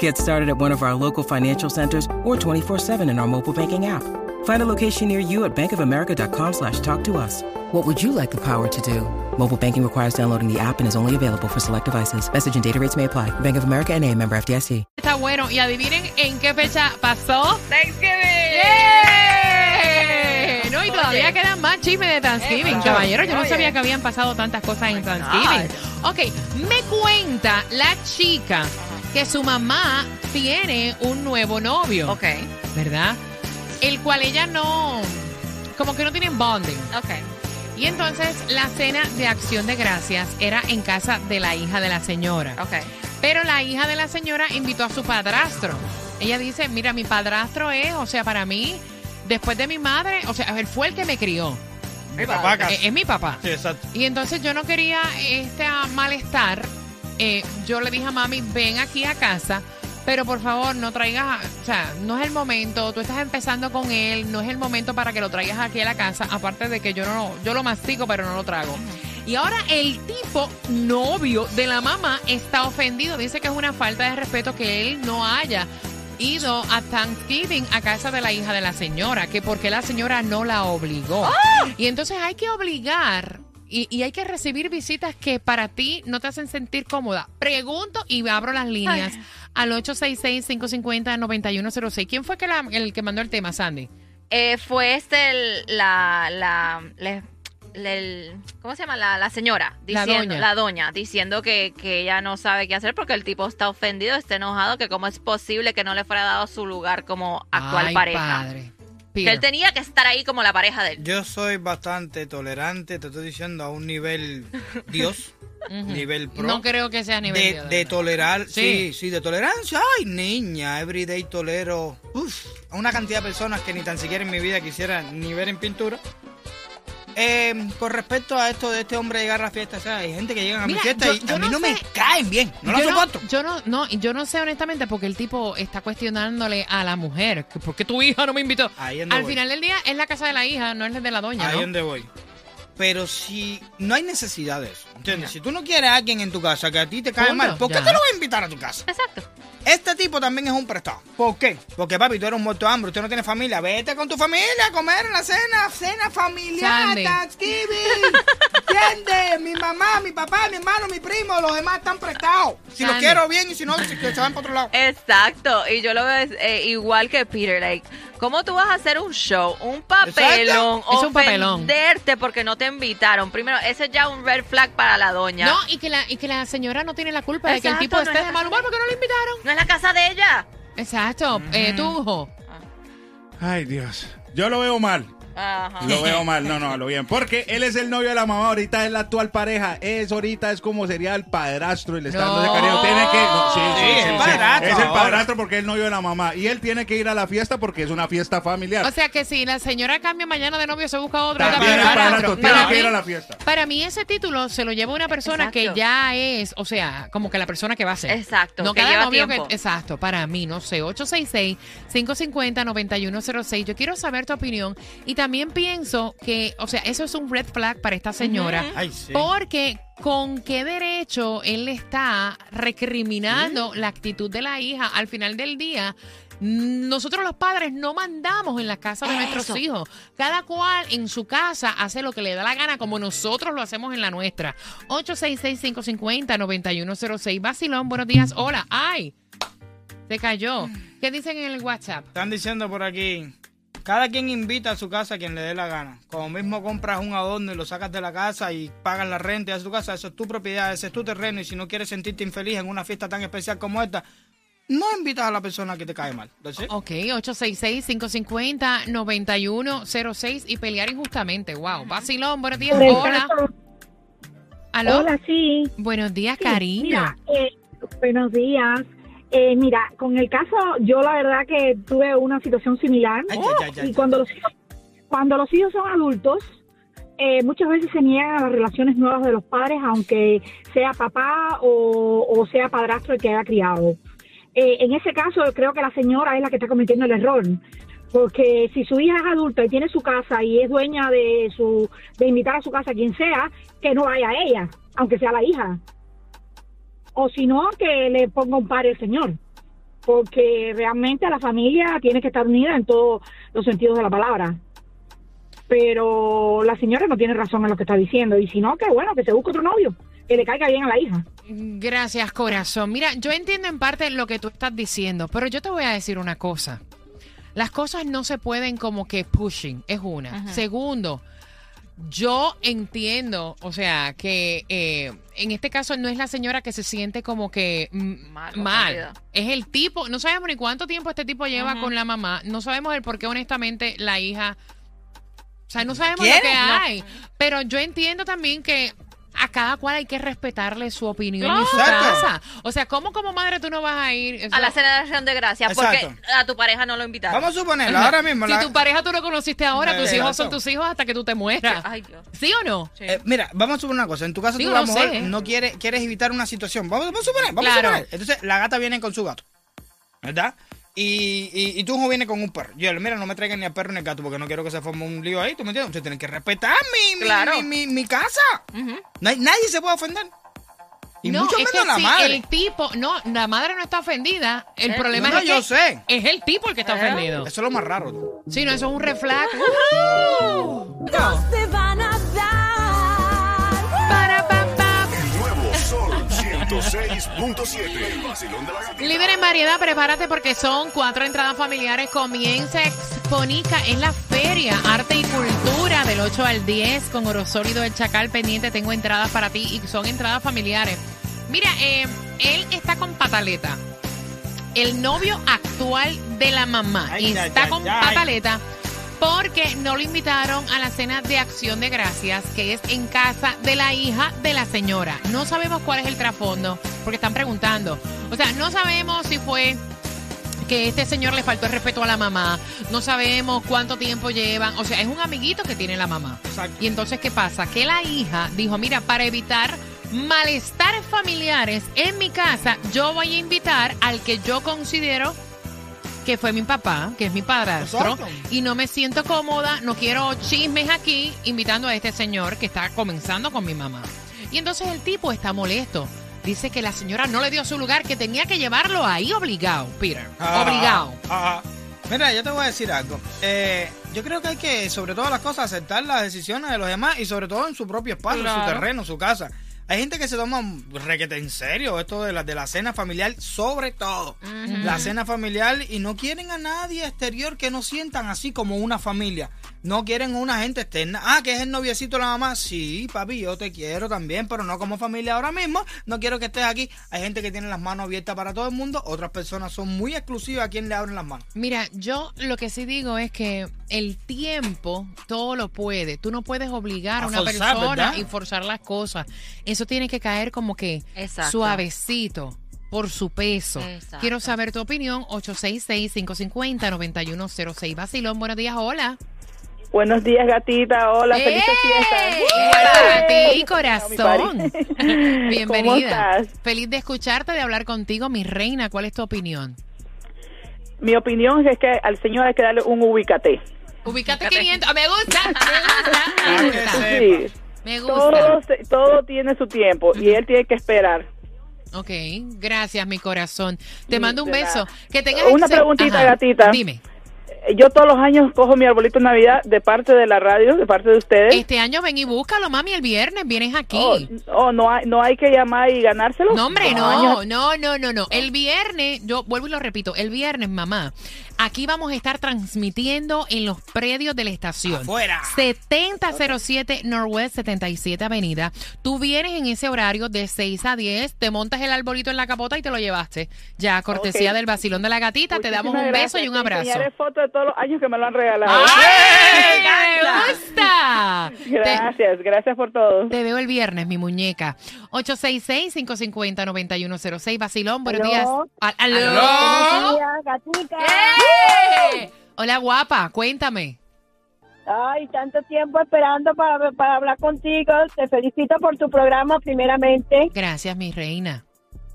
Get started at one of our local financial centers or 24-7 in our mobile banking app. Find a location near you at bankofamerica.com slash talk to us. What would you like the power to do? Mobile banking requires downloading the app and is only available for select devices. Message and data rates may apply. Bank of America and a member FDIC. Está bueno. Y adivinen en qué fecha pasó. Thanksgiving. ¡Yeah! No, y todavía quedan más chismes de Thanksgiving, caballero. Yo no Oye. sabía que habían pasado tantas cosas en oh Thanksgiving. Ok, me cuenta la chica que su mamá tiene un nuevo novio. Ok, ¿verdad? El cual ella no, como que no tienen bonding. ok. Y entonces la cena de acción de gracias era en casa de la hija de la señora. Ok. Pero la hija de la señora invitó a su padrastro. Ella dice, mira, mi padrastro es, o sea, para mí, después de mi madre, o sea, él fue el que me crió. Mi papá. Eh, Es, mi papá. Sí, exacto. Y entonces yo no quería este malestar. Eh, yo le dije a mami, ven aquí a casa, pero por favor no traigas, o sea, no es el momento, tú estás empezando con él, no es el momento para que lo traigas aquí a la casa, aparte de que yo no, yo lo mastico, pero no lo trago. Y ahora el tipo novio de la mamá está ofendido, dice que es una falta de respeto que él no haya ido a Thanksgiving a casa de la hija de la señora, que porque la señora no la obligó. Y entonces hay que obligar y, y hay que recibir visitas que para ti no te hacen sentir cómoda. Pregunto y abro las líneas al 866-550-9106. ¿Quién fue que la- el que mandó el tema, Sandy? Eh, fue este el- la, la, el- ¿cómo se llama? La, la señora, La diciendo, doña. la doña, diciendo que, que ella no sabe qué hacer porque el tipo está ofendido, está enojado, que cómo es posible que no le fuera dado su lugar como actual Ay, pareja. padre. Que él tenía que estar ahí como la pareja de él. Yo soy bastante tolerante, te estoy diciendo, a un nivel Dios, nivel pro. No creo que sea nivel de, Dios, de verdad. tolerar, Sí. sí. sí, de tolerancia. Ay, niña, everyday tolero. Uf, a una cantidad de personas que ni tan siquiera en mi vida quisiera ni ver en pintura. Eh, con respecto a esto de este hombre llegar a la fiesta, o sea, hay gente que llega a mi fiesta yo- y yo a mí no no, me caen bien, no lo yo soporto. No, yo no, no, y yo no sé honestamente porque el tipo está cuestionándole a la mujer por qué tu hija no me invitó. Ahí Al voy. final del día es la casa de la hija, no es la de la doña, Ahí donde voy. Pero si no hay necesidad de eso, ¿entiendes? Si tú no quieres a alguien en tu casa que a ti te cae Punto, mal, ¿por qué ya. te lo vas a invitar a tu casa? Exacto. Este tipo también es un prestado. ¿Por qué? Porque papi, tú eres un muerto de hambre, usted no tiene familia. Vete con tu familia a comer en la cena, cena familiar, Sandy. Thanksgiving. ¿Entiendes? Mi mamá, mi papá, mi hermano, mi primo, los demás están prestados. Si los quiero bien y si no, que se van para otro lado. Exacto, y yo lo veo eh, igual que Peter, like, ¿cómo tú vas a hacer un show, un papelón. Es un papelón. ofenderte porque no te invitaron? Primero, ese es ya un red flag para la doña. No, y que la, y que la señora no tiene la culpa de que el tipo no esté es de mal humor porque no lo invitaron. No es la casa de ella. Exacto. Eh, tú. Ay, Dios. Yo lo veo mal. Ajá. Lo veo mal, no, no, lo bien. Porque él es el novio de la mamá, ahorita es la actual pareja. Es ahorita es como sería el padrastro y le está dando ese cariño. Tiene que. no, sí, sí, Sí, sí, el padrastro Es el padrastro porque es el novio de la mamá. Y él tiene que ir a la fiesta porque es una fiesta familiar. O sea que si la señora cambia mañana de novio, se busca otro. También también el padrastro padrastro. tiene Para que ir mí- a la fiesta. Para mí ese título se lo lleva una persona que ya es, o sea, como que la persona que va a ser. Exacto, No que cada lleva novio tiempo. que exacto, para mí, no sé, 866-550-9106. Yo quiero saber tu opinión y también pienso que, o sea, eso es un red flag para esta señora. Ay, sí. Porque con qué derecho él le está recriminando la actitud de la hija al final del día. Nosotros los padres no mandamos en la casa de nuestros hijos. Cada cual en su casa hace lo que le da la gana como nosotros lo hacemos en la nuestra. 866-550-9106. Basilón, buenos días. Hola. Ay, se cayó. ¿Qué dicen en el WhatsApp? Están diciendo por aquí, cada quien invita a su casa a quien le dé la gana. Como mismo compras un adorno y lo sacas de la casa y pagas la renta y haces tu casa, eso es tu propiedad, ese es tu terreno. Y si no quieres sentirte infeliz en una fiesta tan especial como esta, no invitas a la persona que te cae mal. Ok, 866-550-9106 y pelear injustamente. Wow. Vacilón, buenos días. Hola. Hola, sí. Buenos días, Sí, cariño. Mira, eh, buenos días. Eh, mira, con el caso, yo la verdad que tuve una situación similar. Ay, y cuando los hijos, cuando los hijos son adultos, eh, muchas veces se niegan a las relaciones nuevas de los padres, aunque sea papá o, o sea padrastro el que haya criado. Eh, en ese caso, creo que la señora es la que está cometiendo el error. Porque si su hija es adulta y tiene su casa y es dueña de su de invitar a su casa a quien sea, que no vaya a ella, aunque sea la hija. O si no, que le ponga un par el señor. Porque realmente la familia tiene que estar unida en todos los sentidos de la palabra. Pero la señora no tiene razón en lo que está diciendo. Y si no, que bueno, que se busque otro novio, que le caiga bien a la hija. Gracias, corazón. Mira, yo entiendo en parte lo que tú estás diciendo, pero yo te voy a decir una cosa. Las cosas no se pueden como que pushing, es una. Segundo, yo entiendo, o sea, que eh, en este caso no es la señora que se siente como que mm, Mal. Es el tipo, no sabemos ni cuánto tiempo este tipo lleva con la mamá, no sabemos el por qué honestamente la hija, o sea, no sabemos ¿Quiere? lo que No. hay, pero yo entiendo también que a cada cual hay que respetarle su opinión y su casa. O sea, ¿cómo como madre tú no vas a ir? A la celebración de gracias, porque Exacto. a tu pareja no lo invitaron. Vamos a suponerlo, ahora mismo. Si la- tu pareja tú lo conociste ahora, tus hijos son tus hijos hasta que tú te mueras. Ay, Dios. ¿Sí o no? Sí. Eh, mira, vamos a suponer una cosa. En tu caso, Digo, tú a lo no mejor sé. no quieres, quieres evitar una situación. Vamos, vamos a suponer, vamos Claro. a suponer. Entonces, la gata viene con su gato. ¿Verdad? Y, y, y tu hijo viene con un perro. Yo, mira, no me traigan ni al perro ni al gato porque no quiero que se forme un lío ahí. ¿Tú me entiendes? Ustedes tienen que respetar mi, mi, Claro. mi, mi- mi casa. Hay- nadie se puede ofender. Y no, mucho es menos que la madre. el tipo, no, la madre no está ofendida. El Eh, problema no, no, es yo que sé. es el tipo el que está Eh. ofendido. Eso es lo más raro. tú. Sí, no, eso es un reflejo. van a dar. 106.7. El vacilón de la gatita. Líder en variedad, prepárate porque son cuatro entradas familiares. Comienza Exponica en la feria Arte y Cultura del 8 al 10 con Oro Sólido del Chacal pendiente. Tengo entradas para ti y son entradas familiares. Mira, eh, él está con pataleta. El novio actual de la mamá Ay, está con pataleta porque no lo invitaron a la cena de acción de gracias que es en casa de la hija de la señora. No sabemos cuál es el trasfondo porque están preguntando. O sea, no sabemos si fue que este señor le faltó el respeto a la mamá. No sabemos cuánto tiempo llevan. O sea, es un amiguito que tiene la mamá. Exacto. Y entonces, ¿qué pasa? Que la hija dijo, mira, para evitar malestares familiares en mi casa, yo voy a invitar al que yo considero que fue mi papá, que es mi padrastro, Exacto. y no me siento cómoda, no quiero chismes aquí, invitando a este señor que está comenzando con mi mamá. Y entonces el tipo está molesto. Dice que la señora no le dio su lugar, que tenía que llevarlo ahí obligado, Peter. Ah, obligado. ah, ah. Mira, yo te voy a decir algo. Eh, yo creo que hay que, sobre todas las cosas, aceptar las decisiones de los demás y sobre todo en su propio espacio, en su terreno, su casa. Hay gente que se toma requete en serio esto de la, de la cena familiar, sobre todo. La cena familiar y no quieren a nadie exterior que no sientan así como una familia. No quieren una gente externa. Ah, que es el noviecito de la mamá. Sí, papi, yo te quiero también, pero no como familia ahora mismo. No quiero que estés aquí. Hay gente que tiene las manos abiertas para todo el mundo. Otras personas son muy exclusivas a quien le abren las manos. Mira, yo lo que sí digo es que el tiempo todo lo puede. Tú no puedes obligar a, A una forzar, persona ¿verdad? y forzar las cosas. Eso tiene que caer como que Exacto. suavecito por su peso. Exacto. Quiero saber tu opinión. 866-550-9106. Basilón, buenos días. Hola. Buenos días, gatita. Hola, felices fiestas. Para ¡Ey! ti, corazón. Bienvenida. ¿Cómo estás? Feliz de escucharte, de hablar contigo, mi reina. ¿Cuál es tu opinión? Mi opinión es que al señor hay que darle un ubicate. Ubícate Ubícate. 500. Ah, Me gusta, me gusta, me gusta. Sí, Me todo, gusta. todo tiene su tiempo y él tiene que esperar. Ok, gracias, mi corazón. Te mando un beso. Que tengas Una preguntita, gatita. Dime. Yo todos los años cojo mi arbolito de Navidad de parte de la radio, de parte de ustedes. Este año ven y búscalo, mami, el viernes vienes aquí. Oh, oh, no, hay, no hay que llamar y ganárselo. No, hombre, no, no, no, no, no. El viernes, yo vuelvo y lo repito, el viernes, mamá, aquí vamos a estar transmitiendo en los predios de la estación. Afuera. 7007 Northwest 77 Avenida. Tú vienes en ese horario de 6 a 10, te montas el arbolito en la capota y te lo llevaste. Ya, cortesía del vacilón de la gatita, te damos un beso y un Te abrazo. enseñaré fotos de todos los años que me lo han regalado. ¡Ay, me gusta! Gracias, gracias por todo. Te veo el viernes, mi muñeca. 866-550-9106. Basilón, buenos Aló. días. Al- ¡Aló! Buenos días, gatica. ¡Eh! Hola, guapa, cuéntame. Ay, tanto tiempo esperando para, para hablar contigo. Te felicito por tu programa, primeramente. Gracias, mi reina.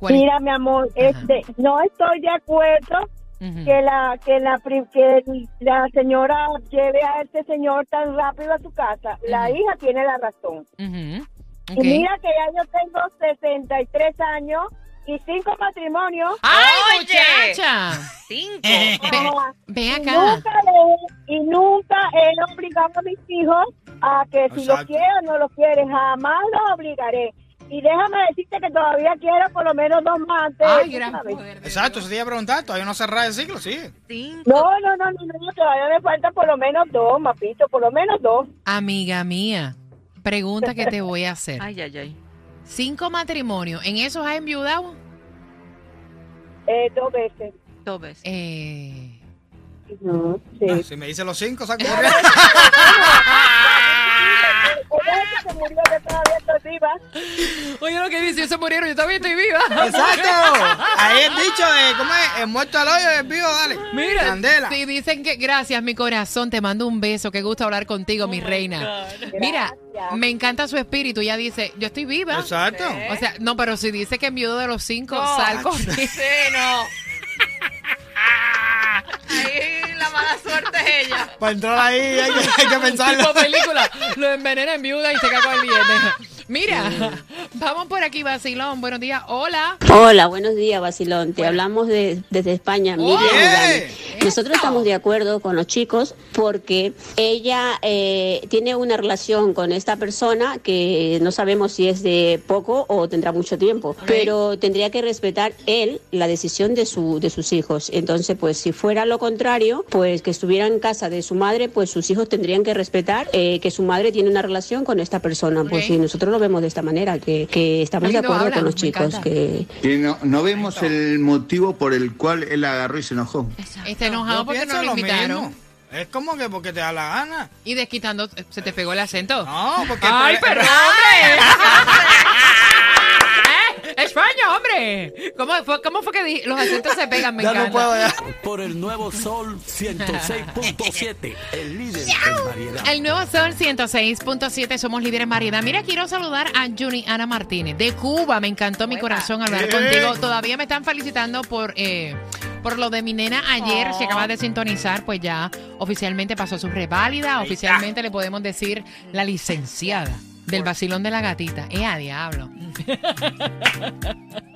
Mira, mi amor, este, no estoy de acuerdo que la que la que la señora lleve a este señor tan rápido a su casa. La hija tiene la razón. Y mira que ya yo tengo 63 años y cinco matrimonios. ¡Ay, muchacha! Cinco. Ajá. Ven Y acá. nunca, le- y nunca he obligado a mis hijos a que si lo Exacto. quieren o no lo quieren, jamás los obligaré. Y déjame decirte que todavía quiero por lo menos dos más antes. ¡Ay, gran poder de Exacto, eso te iba a preguntar. Todavía no cerrado el ciclo, sí. Cinco. No, no, no, no, no, todavía me faltan por lo menos dos, mapito, por lo menos dos. Amiga mía, pregunta que te voy a hacer. Ay, ay, ay. Cinco matrimonios, ¿en esos has enviudado? Eh, dos veces. Dos veces. Eh, No, sí. Ah, Si me dice los cinco, saco corriendo. Que murió, yo todavía estoy viva. Oye, lo que dice, se murieron, yo también estoy viva. Exacto. Ahí el dicho de, ¿cómo es? El muerto al hoyo el vivo, dale. Mira, Candela. sí, dicen que gracias, mi corazón, te mando un beso, qué gusto hablar contigo, mi reina. Mira, me encanta su espíritu, ella dice, yo estoy viva. Exacto. O sea, no, pero si dice que enviudo de los cinco, No. sal. Sí, no. Mala suerte es ella. Para entrar ahí hay que, hay que pensarlo. Tipo película, lo envenena en viuda y se caga el billete. Mira, vamos por aquí, Basilón, buenos días, hola. Hola, buenos días, Basilón. Te hablamos de, desde España, Miriam Udani. Nosotros estamos de acuerdo con los chicos porque ella eh, tiene una relación con esta persona que no sabemos si es de poco o tendrá mucho tiempo, pero tendría que respetar él la decisión de, su, de sus hijos. Entonces, pues si fuera lo contrario, pues que estuviera en casa de su madre, pues sus hijos tendrían que respetar eh, que su madre tiene una relación con esta persona. Pues Ok. si nosotros lo vemos de esta manera, que, que estamos de Ay, no acuerdo hablan, con los chicos, que, Que no, no vemos el motivo por el cual él agarró y se enojó. Está enojado Yo porque no lo invitaron. mismo. Es como que porque te da la gana. Y desquitando, se te pegó el acento. No, porque... ¡Ay, pero perdón, hombre! ¿Cómo fue, cómo fue que di- los acentos se pegan? Me Ya encanta. no puedo ya. Por el nuevo Sol 106.7, el líder en variedad. El nuevo Sol 106.7, somos líderes en variedad. Mira, quiero saludar a Juni Ana Martínez de Cuba. Me encantó mi corazón hablar Eh. contigo. Todavía me están felicitando por, eh, por lo de mi nena ayer. Oh. Si acabas de sintonizar, pues ya oficialmente pasó su reválida. Oficialmente le podemos decir la licenciada del vacilón de la gatita. ¡Eh, a diablo!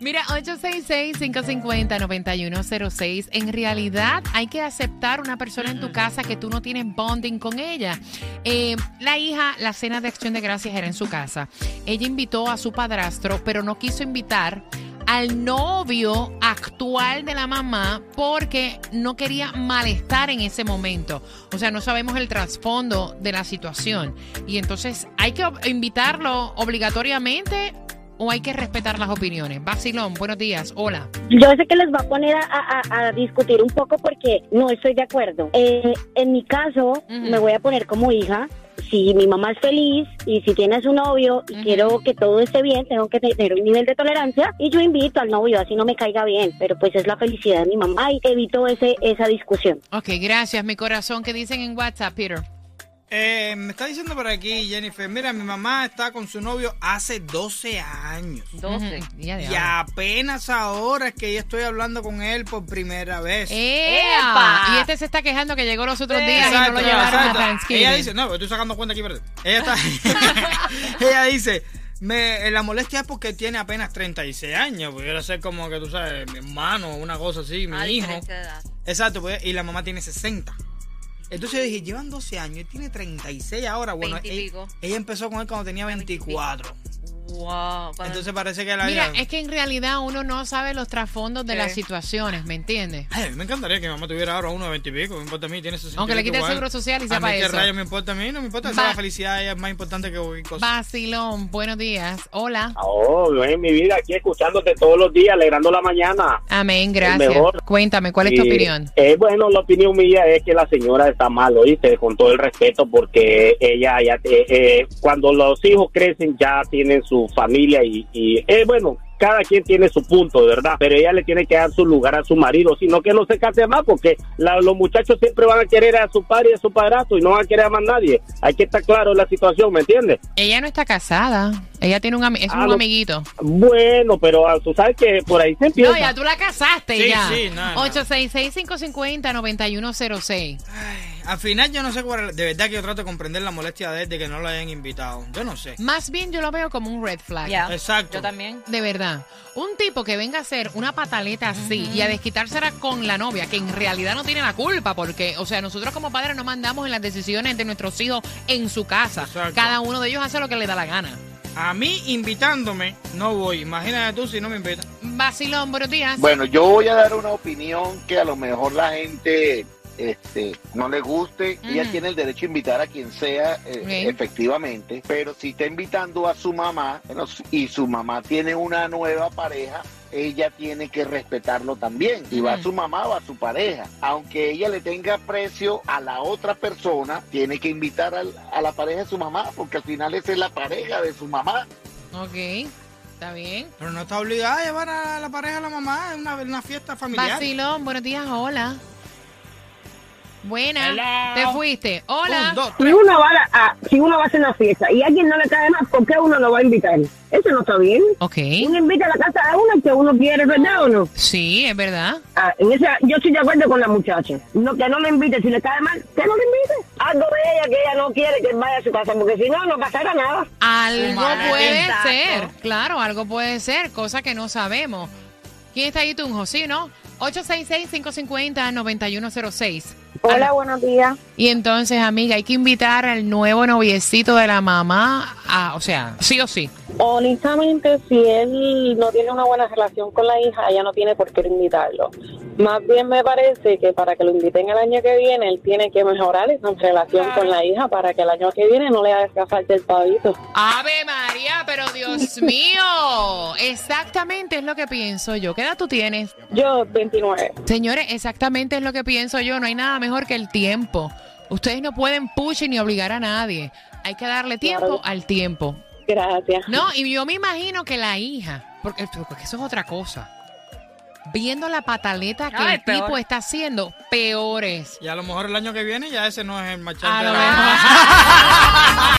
Mira, 866-550-9106. En realidad hay que aceptar una persona en tu casa que tú no tienes bonding con ella. Eh, la hija, la cena de acción de gracias era en su casa. Ella invitó a su padrastro, pero no quiso invitar al novio actual de la mamá porque no quería malestar en ese momento. O sea, no sabemos el trasfondo de la situación. Y entonces, ¿hay que invitarlo obligatoriamente o hay que respetar las opiniones? Basilón, buenos días. Hola. Yo sé que les va a poner a, a- a discutir un poco porque no estoy de acuerdo. Eh, en mi caso, me voy a poner como hija. Si mi mamá es feliz y si tiene a su novio y quiero que todo esté bien, tengo que tener un nivel de tolerancia y yo invito al novio, así no me caiga bien, pero pues es la felicidad de mi mamá y evito ese, esa discusión. Ok, gracias, mi corazón. ¿Qué dicen en WhatsApp, Peter? Eh, me está diciendo por aquí, Jennifer, mira, mi mamá está con su novio hace 12 años. 12. Ya, Y apenas ahora es que yo estoy hablando con él por primera vez. ¡Epa! Y este se está quejando que llegó los otros días y no Exacto, lo llevaron exacto. a Thanksgiving. Ella dice, no, estoy sacando cuenta aquí, ¿verdad? Ella, está, ella dice, me, la molestia es porque tiene apenas 36 años, pudiera ser como que tú sabes, mi hermano, una cosa así, mi A hijo. de. Exacto, pues, y la mamá tiene 60. Entonces yo dije, llevan 12 años, él tiene 36 ahora. Bueno, ella, Veintipico. ella empezó con él cuando tenía 24. Wow. Entonces parece que la Mira, hija- es que en realidad uno no sabe los trasfondos de Sí. las situaciones, ¿me entiendes? Ay, mí me encantaría que mi mamá tuviera ahora uno de 20 y pico. Me importa a mí, tiene 60 Aunque le quite el seguro social y A sepa mí qué eso. rayos me importa a mí, no me importa. Va- la felicidad es más importante que cualquier cosa. Vacilón, buenos días. Hola. Oh, en mi vida, aquí escuchándote todos los días, alegrando la mañana. Amén, El gracias. mejor. Cuéntame, ¿cuál es tu Y, opinión? eh, bueno, la opinión mía es que la señora está mal, ¿oíste? Con todo el respeto, porque ella ya, eh, eh, cuando los hijos crecen, ya tienen su familia y, y eh, bueno, cada quien tiene su punto, ¿verdad? Pero ella le tiene que dar su lugar a su marido, sino que no se case más, porque la- los muchachos siempre van a querer a su padre y a su padrastro y no van a querer a más nadie. Hay que estar claro en la situación, ¿me entiendes? Ella no está casada. Ella tiene un, es Ah, un amiguito. Bueno, pero ah, tú sabes que por ahí se empieza. No, ya tú la casaste Sí, ya. sí, no, no. 866-550-9106. Al final yo no sé cuál es- de verdad que yo trato de comprender la molestia de él de que no lo hayan invitado. Yo no sé. Más bien yo lo veo como un red flag. Ya. Exacto. Yo también. De verdad. Un tipo que venga a hacer una pataleta así y a desquitársela con la novia, que en realidad no tiene la culpa, porque, o sea, nosotros como padres no mandamos en las decisiones de nuestros hijos en su casa. Exacto. Cada uno de ellos hace lo que le da la gana. A mí invitándome no voy. Imagínate tú si no me invitan. Vacilón, buenos días. Bueno, yo voy a dar una opinión que a lo mejor la gente este, no le guste. Ella Ujú. tiene el derecho a invitar a quien sea, eh, efectivamente. Pero si está invitando a su mamá bueno, y su mamá tiene una nueva pareja, ella tiene que respetarlo también. Si va a Ujú. su mamá, va a su pareja. Aunque ella le tenga aprecio a la otra persona, tiene que invitar al- a la pareja de su mamá, porque al final esa es la pareja de su mamá. Ok, está bien. Pero no está obligada a llevar a la pareja a la mamá en una, una fiesta familiar. Vacilón, buenos días, hola. Buena. Hello. Te fuiste. Hola. Un, dos, Si uno, va a, a- si uno va a hacer una fiesta y a alguien no le cae más, ¿por qué uno lo va a invitar? Eso no está bien. Ok. Uno invita a la casa de uno que uno quiere, ¿verdad o no? Sí, es verdad. Ah, en esa, yo estoy de acuerdo con la muchacha. No, que no le invite. Si le cae mal, que no le invite. Algo de ella que ella no quiere que vaya a su casa, porque si no, no pasará nada. Algo puede Exacto. ser, claro, algo puede ser, cosa que no sabemos. ¿Quién está ahí, Tunjo? ¿Sí, no? 866-550-9106. Hola, buenos días. Y entonces, amiga, hay que invitar al nuevo noviecito de la mamá a, o sea, sí o sí. Honestamente, si él no tiene una buena relación con la hija, ella no tiene por qué invitarlo. Más bien me parece que para que lo inviten el año que viene, él tiene que mejorar esa relación con la hija para que el año que viene no le haga falta el pavito. Ave María, pero Dios mío, exactamente es lo que pienso yo. ¿Qué edad tú tienes? Yo, 29. Señores, exactamente es lo que pienso yo. No hay nada mejor que el tiempo. Ustedes no pueden push ni obligar a nadie. Hay que darle tiempo al tiempo. Gracias. No, y yo me imagino que la hija, porque, porque eso es otra cosa. Viendo la pataleta que Ay, el peor. tipo está haciendo, peores. Y a lo mejor el año que viene ya ese no es el machante. A lo de la- mejor.